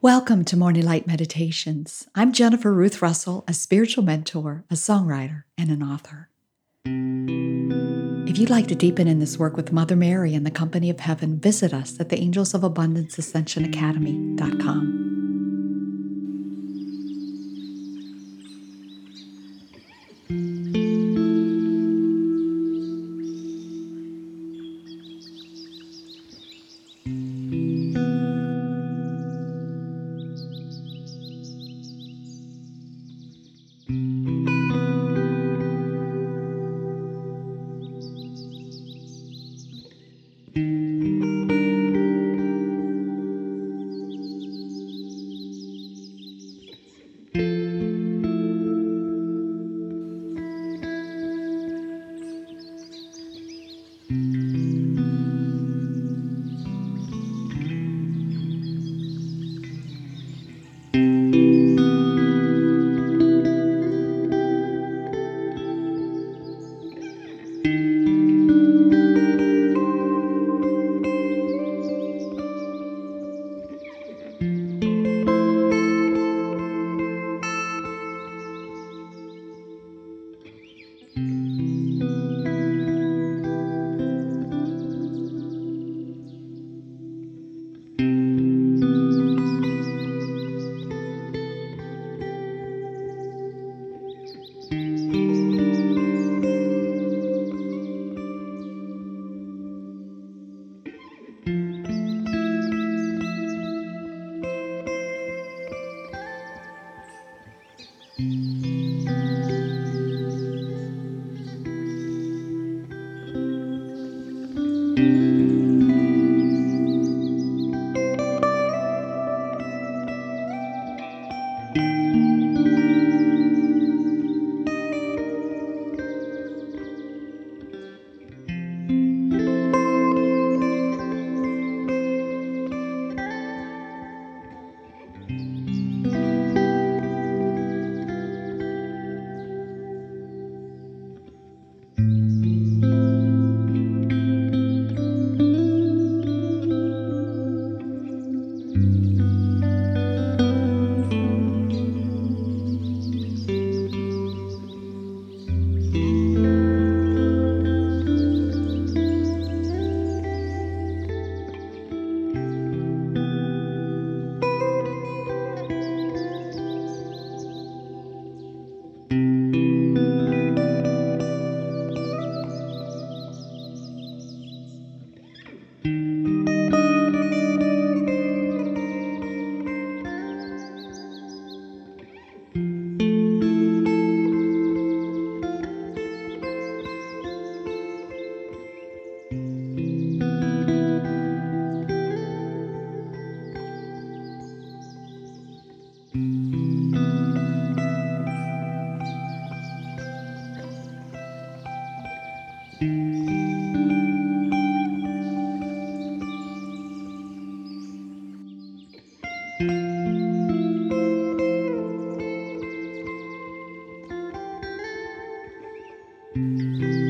Welcome to Morning Light Meditations. I'm Jennifer Ruth Russell, a spiritual mentor, a songwriter, and an author. If you'd like to deepen in this work with Mother Mary and the Company of Heaven, visit us at the Angels of Abundance Ascension Academy.com. Mm-hmm. Música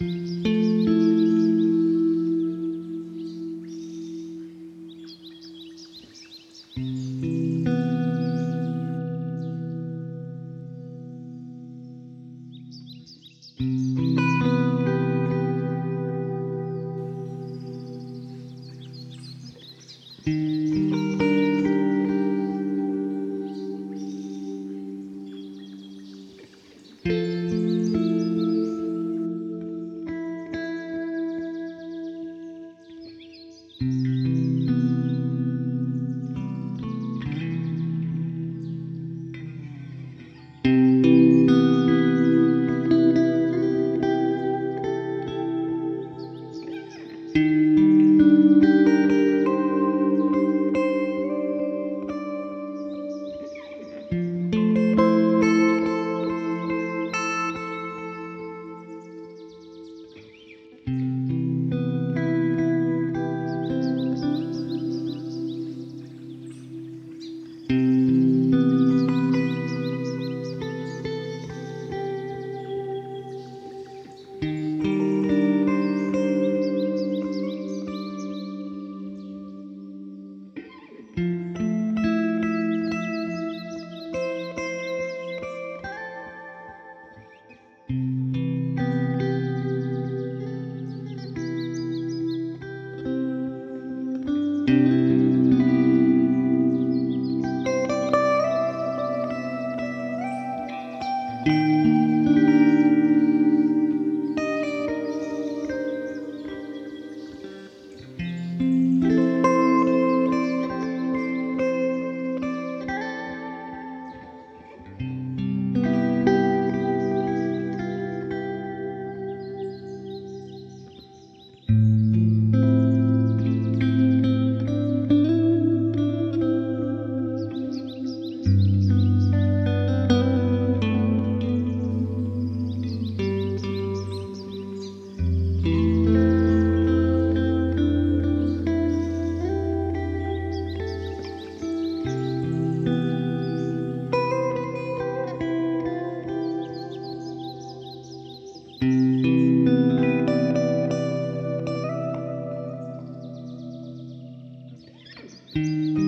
Música Música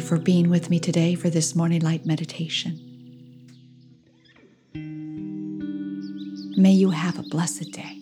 for being with me today for this morning light meditation. May you have a blessed day.